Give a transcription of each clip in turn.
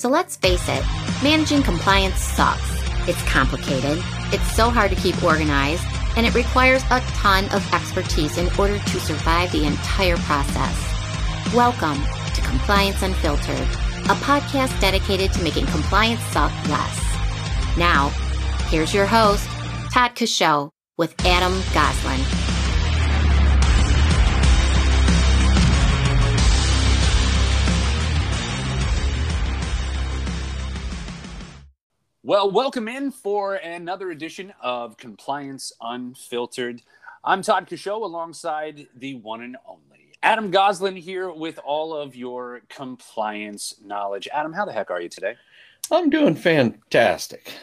So let's face it, managing compliance sucks. It's complicated, it's so hard to keep organized, and it requires a ton of expertise in order to survive the entire process. Welcome to Compliance Unfiltered, a podcast dedicated to making compliance suck less. Now, here's your host, Todd Coshow, with Adam Goslin. Well, welcome in for another edition of Compliance Unfiltered. I'm Todd Coshow alongside the one and only Adam Goslin here with all of your compliance knowledge. Adam, how the heck are you today? I'm doing fantastic.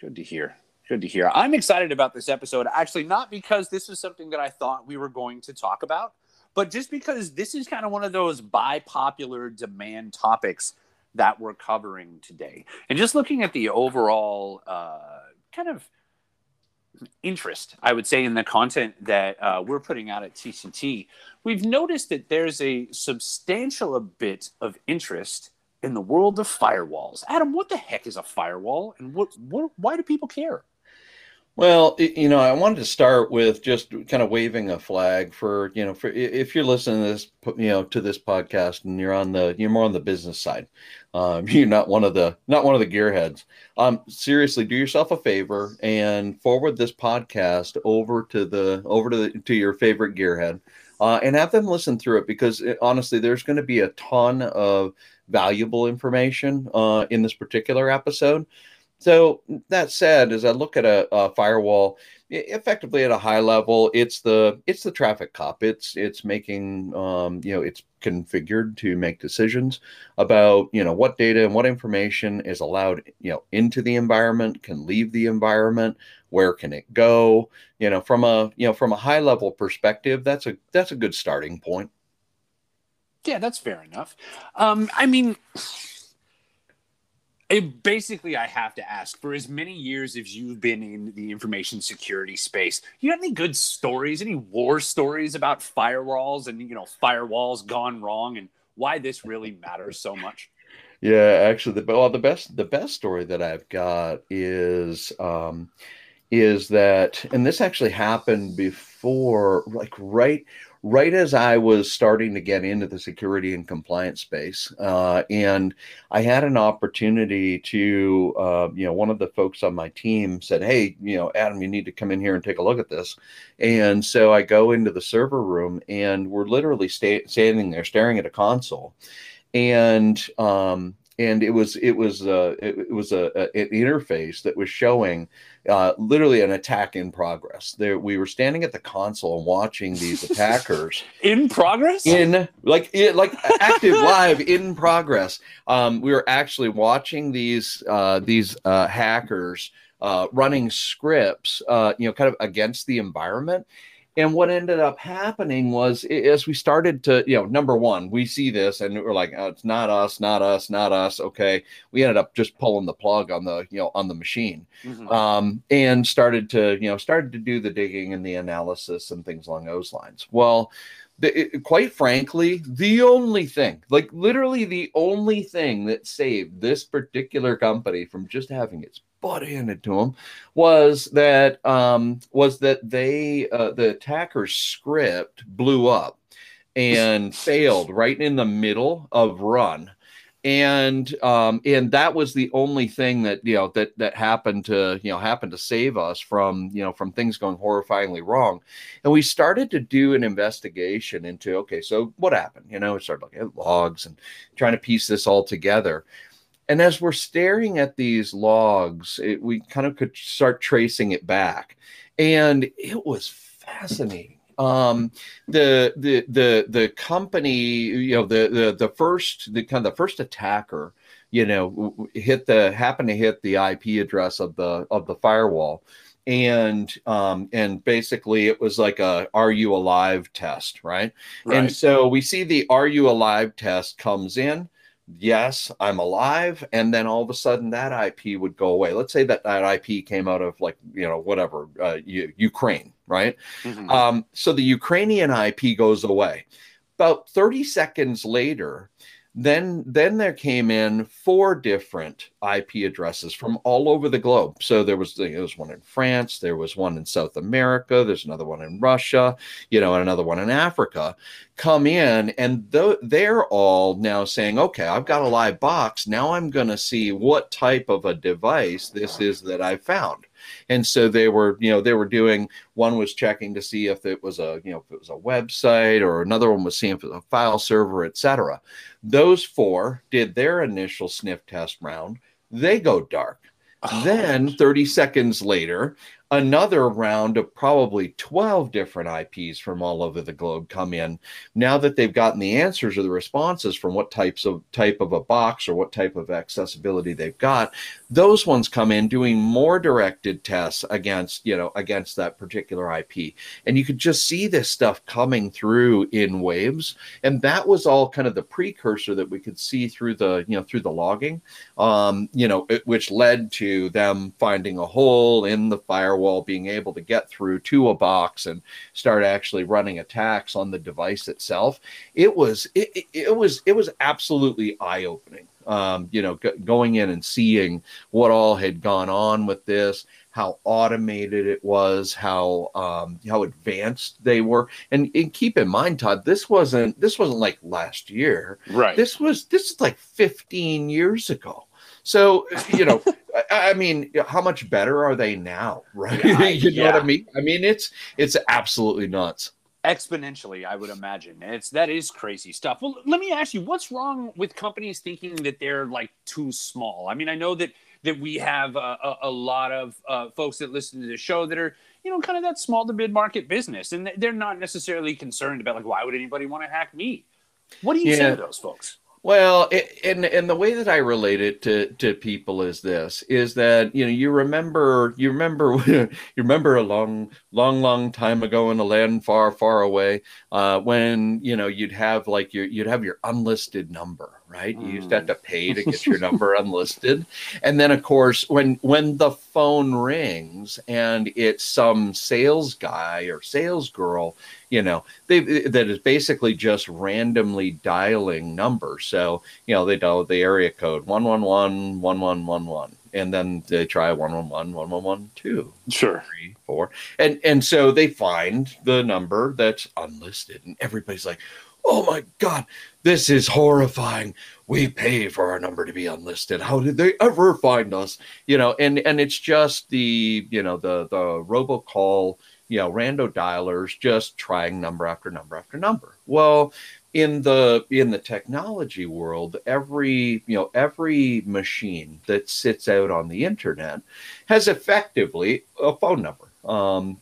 Good to hear. Good to hear. I'm excited about this episode, actually, not because this is something that I thought we were going to talk about, but just because this is kind of one of those by popular demand topics that we're covering today. And just looking at the overall uh, kind of interest, I would say, in the content that uh, we're putting out at TCT, we've noticed that there's a substantial bit of interest in the world of firewalls. Adam, what the heck is a firewall, and what, what why do people care? Well, you know, I wanted to start with just kind of waving a flag for, you know, for if you're listening to this, you know, to this podcast and you're on the, you're more on the business side. Um, you're not one of the, not one of the gearheads. Um, seriously, do yourself a favor and forward this podcast over to the, over to the, to your favorite gearhead, uh, and have them listen through it because it, honestly, there's going to be a ton of valuable information uh, in this particular episode. So that said, as I look at a, a, firewall, effectively at a high level, it's the it's the traffic cop. It's it's making um, you know it's configured to make decisions about you know what data and what information is allowed you know into the environment, can leave the environment, where can it go? You know from a you know from a high level perspective, that's a that's a good starting point. Yeah, that's fair enough. Um, I mean it, basically, I have to ask for as many years as you've been in the information security space, you got any good stories, any war stories about firewalls and you know firewalls gone wrong and why this really matters so much? Yeah, actually, the well, the best the best story that I've got is um, is that, and this actually happened before, like right right as I was starting to get into the security and compliance space. Uh, and I had an opportunity to, uh, you know, one of the folks on my team said, Hey, you know, Adam, you need to come in here and take a look at this. And so I go into the server room and we're literally sta- standing there staring at a console. And um, and it was it was uh, it, it was a, a, an interface that was showing uh, literally an attack in progress. There, we were standing at the console and watching these attackers in progress, in like it, like active live in progress. Um, we were actually watching these uh, these uh, hackers uh, running scripts, uh, you know, kind of against the environment and what ended up happening was as we started to, you know, number one, we see this and we're like, oh, it's not us, not us, not us. Okay. We ended up just pulling the plug on the, you know, on the machine mm-hmm. um, and started to, you know, started to do the digging and the analysis and things along those lines. Well, the, it, quite frankly, the only thing, like literally the only thing that saved this particular company from just having its butt handed to them was that um, was that they uh, the attacker's script blew up and failed right in the middle of run and um and that was the only thing that you know that that happened to you know happened to save us from you know from things going horrifyingly wrong. And we started to do an investigation into okay so what happened? You know we started looking at logs and trying to piece this all together. And as we're staring at these logs, it, we kind of could start tracing it back, and it was fascinating. Um, the the the the company, you know, the the the first the kind of the first attacker, you know, hit the happened to hit the IP address of the of the firewall and um, and basically it was like a "Are you alive?" test, right? right? And so we see the "Are you alive?" test comes in, yes, I'm alive. And then all of a sudden that IP would go away. Let's say that that IP came out of like, you know, whatever, uh, U- Ukraine, right? Mm-hmm. Um, so the Ukrainian IP goes away. About 30 seconds later, then then there came in four different ip addresses from all over the globe. So there was there was one in france there was one in south america there's another one in russia you know and another one in africa come in. And th- they're all now saying okay i've got a live box. Now i'm going to see what type of a device this is that i found and so they were you know they were doing one was checking to see if it was a you know if it was a website or another one was seeing if it was a file server etc those four did their initial sniff test round. They go dark. Oh. then 30 seconds later another round of probably 12 different IPs from all over the globe come in. Now that they've gotten the answers or the responses from what types of type of a box or what type of accessibility they've got, those ones come in doing more directed tests against, you know, against that particular IP. And you could just see this stuff coming through in waves. And that was all kind of the precursor that we could see through the, you know, through the logging, um, you know, it, which led to them finding a hole in the firewall firewall being able to get through to a box and start actually running attacks on the device itself it was it, it, was it was absolutely eye-opening. Um, you know g- going in and seeing what all had gone on with this how automated it was how um, how advanced they were. And, and keep in mind todd this wasn't this wasn't like last year. Right. This was this is like 15 years ago so you know, I, I, mean, how much better are they now? Right? Yeah, you know yeah. what I mean? I mean, it's it's absolutely nuts. Exponentially, I would imagine. It's that is crazy stuff. Well, let me ask you, what's wrong with companies thinking that they're like too small? I mean, I know that that we have a, a, a lot of uh, folks that listen to the show that are you know kind of that small to mid market business, and they're not necessarily concerned about like why would anybody want to hack me? What do you yeah. say to those folks? Well, it, and and the way that I relate it to to people is this: is that you know you remember you remember you remember a long long long time ago in a land far far away uh, when you know you'd have like your you'd have your unlisted number right? Mm. You used to have to mm. pay to get your number unlisted. And then of course when when the phone rings and it's some sales guy or sales girl, you know, they that is basically just randomly dialing numbers. So, you know, they dial the area code 111 1111 and then they try 111 1112 sure three four and and so they find the number that's unlisted and everybody's like oh my God, this is horrifying. We pay for our number to be unlisted. How did they ever find us? You know, and and it's just the you know the the robocall you know rando dialers just trying number after number after number. Well, in the in the technology world every you know every machine that sits out on the internet has effectively a phone number um,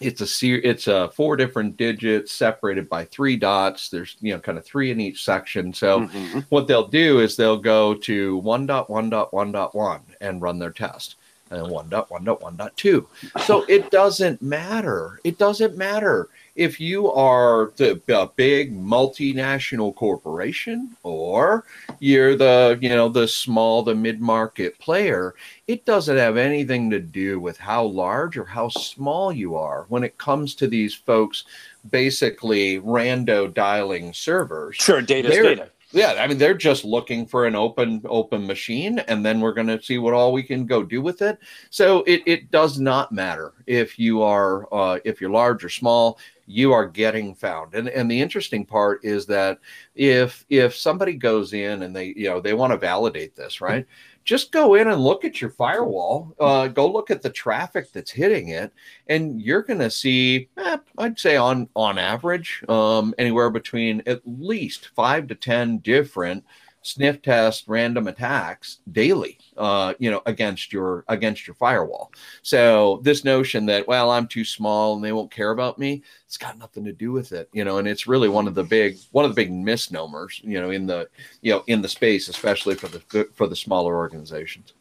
it's a ser- it's a four different digits separated by three dots there's you know kind of three in each section so mm-hmm. what they'll do is they'll go to 1.1.1.1 and run their test and 1.1.1.2 so it doesn't matter. It doesn't matter if you are the a big multinational corporation or you're the you know the small the mid-market player. It doesn't have anything to do with how large or how small you are when it comes to these folks basically rando dialing servers. Sure data data yeah i mean they're just looking for an open open machine and then we're going to see what all we can go do with it. So it, it does not matter if you are uh, if you're large or small you are getting found. And and the interesting part is that if if somebody goes in and they you know they want to validate this, right? Just go in and look at your firewall. Uh, go look at the traffic that's hitting it, and you're going to see, eh, I'd say on on average, um, anywhere between at least five to ten different sniff test random attacks daily uh, you know against your against your firewall. So this notion that well i'm too small and they won't care about me it's got nothing to do with it you know and it's really one of the big one of the big misnomers you know in the you know in the space especially for the for the smaller organizations.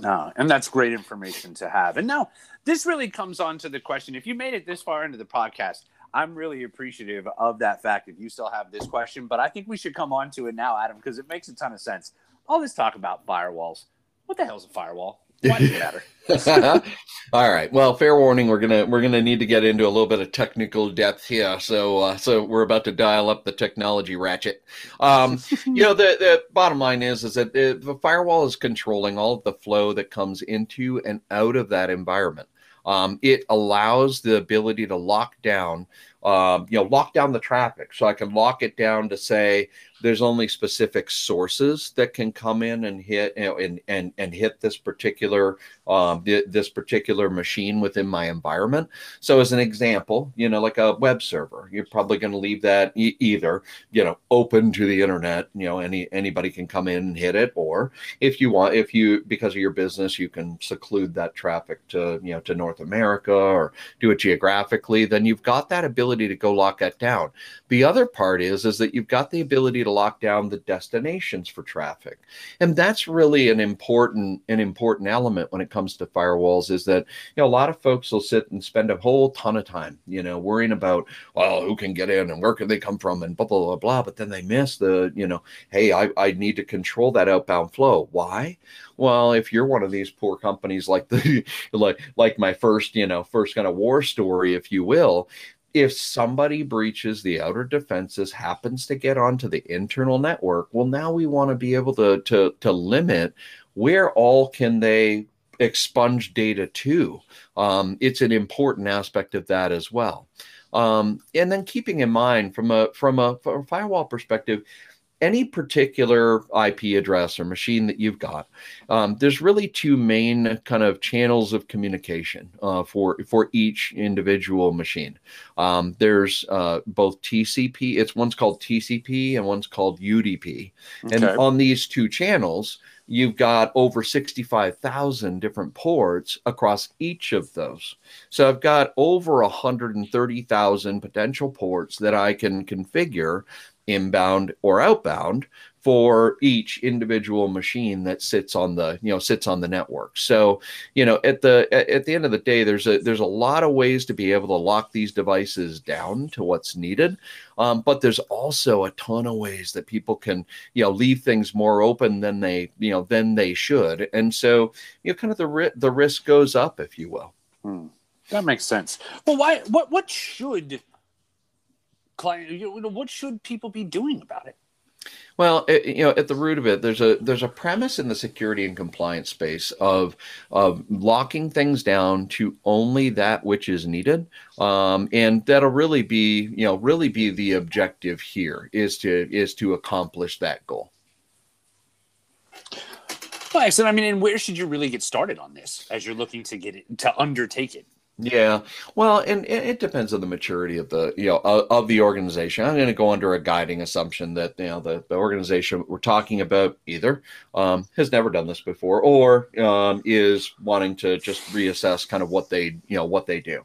No, and that's great information to have. And now this really comes on to the question. If you made it this far into the podcast, I'm really appreciative of that fact if you still have this question, but I think we should come on to it now, Adam, because it makes a ton of sense. All this talk about firewalls. What the hell is a firewall? Why does it matter? All right. Well, fair warning. We're gonna we're gonna need to get into a little bit of technical depth here. So uh, so we're about to dial up the technology ratchet. Um, you know, the the bottom line is is that the, the firewall is controlling all of the flow that comes into and out of that environment. Um, it allows the ability to lock down, um, you know, lock down the traffic. So I can lock it down to say, there's only specific sources that can come in and hit you know, and and and hit this particular um, this particular machine within my environment. So as an example, you know, like a web server, you're probably going to leave that e- either you know open to the internet. You know, any anybody can come in and hit it, or if you want, if you because of your business, you can seclude that traffic to you know to North America or do it geographically. Then you've got that ability to go lock that down. The other part is is that you've got the ability to lock down the destinations for traffic. And that's really an important an important element when it comes to firewalls is that you know a lot of folks will sit and spend a whole ton of time, you know, worrying about well, who can get in and where can they come from and blah blah blah blah, but then they miss the, you know, hey, I, I need to control that outbound flow. Why? Well, if you're one of these poor companies like the like like my first, you know, first kind of war story, if you will, if somebody breaches the outer defenses happens to get onto the internal network well now we want to be able to to to limit where all can they expunge data to. Um, it's an important aspect of that as well. Um, and then keeping in mind from a from a, from a firewall perspective any particular IP address or machine that you've got, um, there's really two main kind of channels of communication uh, for for each individual machine. Um, there's uh, both TCP. It's one's called TCP and one's called UDP. Okay. And on these two channels, you've got over 65,000 different ports across each of those. So I've got over 130,000 potential ports that I can configure inbound or outbound for each individual machine that sits on the you know sits on the network. So you know at the at the end of the day there's a there's a lot of ways to be able to lock these devices down to what's needed. Um, but there's also a ton of ways that people can you know leave things more open than they you know than they should. And so you know kind of the ri- the risk goes up if you will. Hmm. that makes sense. Well why what what should client you know what should people be doing about it well, it, you know, at the root of it, there's a there's a premise in the security and compliance space of of locking things down to only that which is needed, um, and that'll really be you know really be the objective here is to is to accomplish that goal. Well, excellent. I mean, and where should you really get started on this as you're looking to get it to undertake it? Yeah, well, and it depends on the maturity of the you know of the organization. I'm going to go under a guiding assumption that you know the, the organization we're talking about either um, has never done this before or um, is wanting to just reassess kind of what they you know what they do.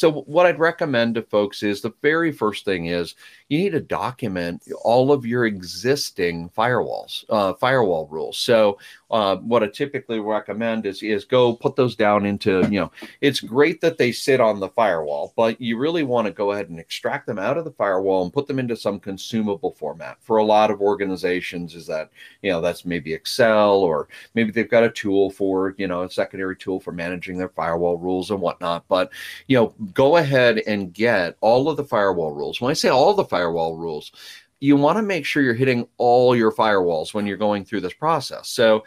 So what I'd recommend to folks is the very first thing is you need to document all of your existing firewalls, uh, firewall rules. So uh, what I typically recommend is is go put those down into you know it's great that they sit on the firewall, but you really want to go ahead and extract them out of the firewall and put them into some consumable format. For a lot of organizations, is that you know that's maybe Excel or maybe they've got a tool for you know a secondary tool for managing their firewall rules and whatnot. But you know go ahead and get all of the firewall rules. When I say all the firewall rules, you want to make sure you're hitting all your firewalls when you're going through this process. So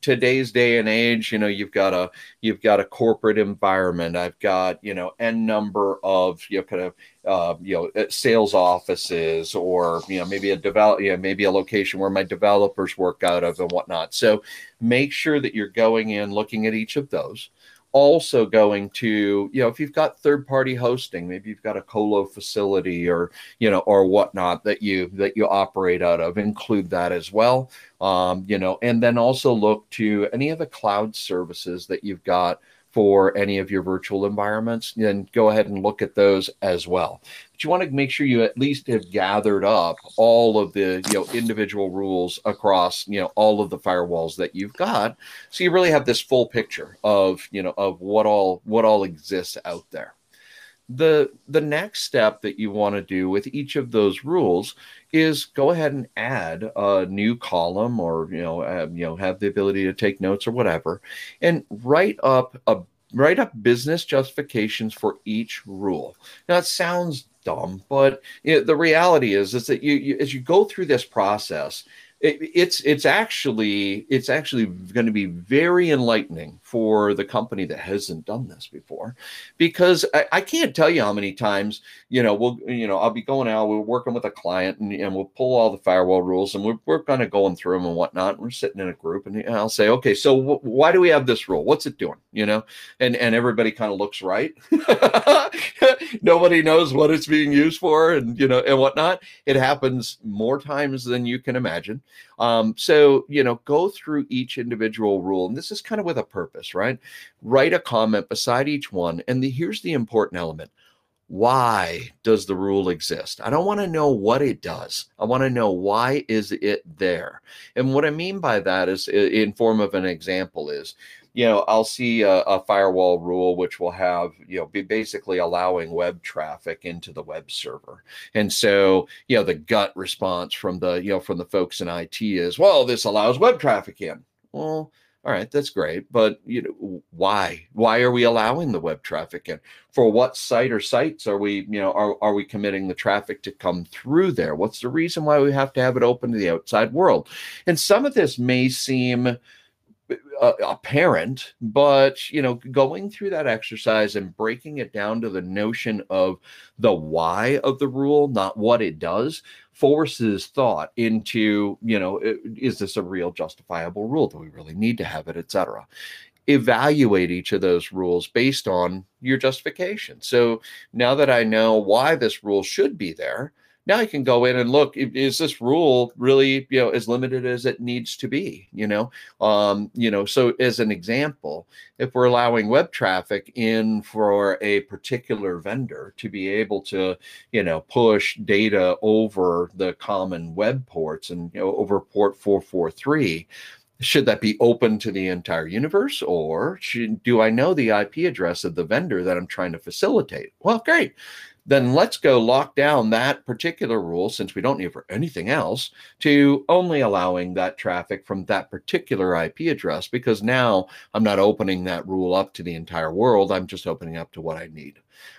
today's day and age, you know, you've got a you've got a corporate environment. I've got you know n number of you know kind of uh, you know uh, sales offices or you know maybe a develop you know, maybe a location where my developers work out of and whatnot. So make sure that you're going in looking at each of those also going to you know if you've got third party hosting maybe you've got a colo facility or you know or whatnot that you that you operate out of include that as well um, you know and then also look to any of the cloud services that you've got for any of your virtual environments, then go ahead and look at those as well. You want to make sure you at least have gathered up all of the you know individual rules across you know all of the firewalls that you've got, so you really have this full picture of you know of what all what all exists out there. the the next step that you want to do with each of those rules is go ahead and add a new column or you know have, you know have the ability to take notes or whatever and write up a write up business justifications for each rule now it sounds dumb but know, the reality is is that you, you as you go through this process it, it's it's actually it's actually going to be very enlightening for the company that hasn't done this before. Because I, I, can't tell you how many times you know we'll you know i'll be going out we're working with a client and, and we'll pull all the firewall rules and we're, we're kind of going through them and whatnot And we're sitting in a group and i'll say okay so w- why do we have this rule? What's it doing? You know? And and everybody kind of looks right. Nobody knows what it's being used for and you know and whatnot. It happens more times than you can imagine um, so you know go through each individual rule and this is kind of with a purpose right? Write a comment beside each one. And the, here's the important element why does the rule exist i don't want to know what it does i want to know why is it there and what i mean by that is in form of an example is you know i'll see a, a, firewall rule which will have you know be basically allowing web traffic into the web server. And so you know the gut response from the you know from the folks in it is well this allows web traffic in. Well all right that's great but you know why? Why are we allowing the web traffic in? For what site or sites are we you know are, are we committing the traffic to come through there? What's the reason why we have to have it open to the outside world? And some of this may seem uh, apparent but you know going through that exercise and breaking it down to the notion of the why of the rule not what it does forces thought into you know is this a real justifiable rule? Do we really need to have it etc evaluate each of those rules based on your justification. So now that i know why this rule should be there now I can go in and look, is this rule really, you know, as limited as it needs to be, you know? Um, you know, so as an example, if we're allowing web traffic in for a particular vendor to be able to, you know, push data over the common web ports and, you know, over port 443, should that be open to the entire universe or should, do I know the IP address of the vendor that I'm trying to facilitate? Well, great then let's go lock down that particular rule since we don't need for anything else to only allowing that traffic from that particular IP address because now I'm not opening that rule up to the entire world. I'm just opening up to what I need.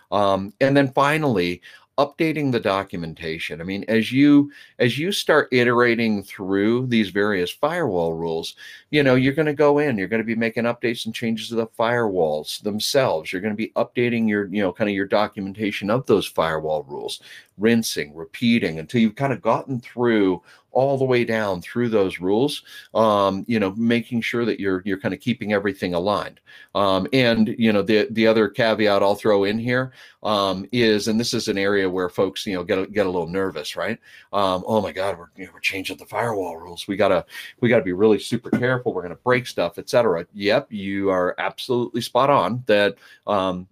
Um, and then finally, updating the documentation. I mean as you as you start iterating through these various firewall rules you know you're going to go in you're going to be making updates and changes to the firewalls themselves. You're going to be updating your you know kind of your documentation of those firewall rules rinsing repeating until you've kind of gotten through all the way down through those rules um, you know making sure that you're you're kind of keeping everything aligned. Um, and you know the the other caveat i'll throw in here um, is and this is an area where folks you know get a, get a little nervous right? Um, oh my god we're you know, we're changing the firewall rules. We gotta we gotta be really super careful. We're gonna break stuff etc yep you are absolutely spot on that um,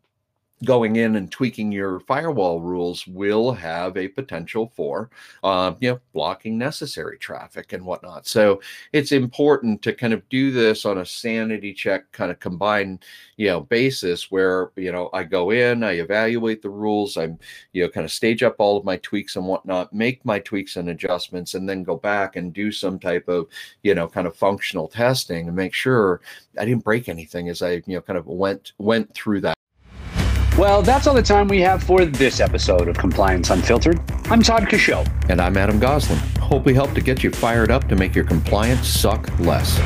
going in and tweaking your firewall rules will have a potential for uh, you know blocking necessary traffic and whatnot. So it's important to kind of do this on a sanity check kind of combined you know basis where you know i go in i evaluate the rules i'm you know kind of stage up all of my tweaks and whatnot make my tweaks and adjustments and then go back and do some type of you know kind of functional testing and make sure i didn't break anything as i you know kind of went went through that well, that's all the time we have for this episode of Compliance Unfiltered. I'm Todd Coshow. And I'm Adam Goslin. Hope we helped to get you fired up to make your compliance suck less.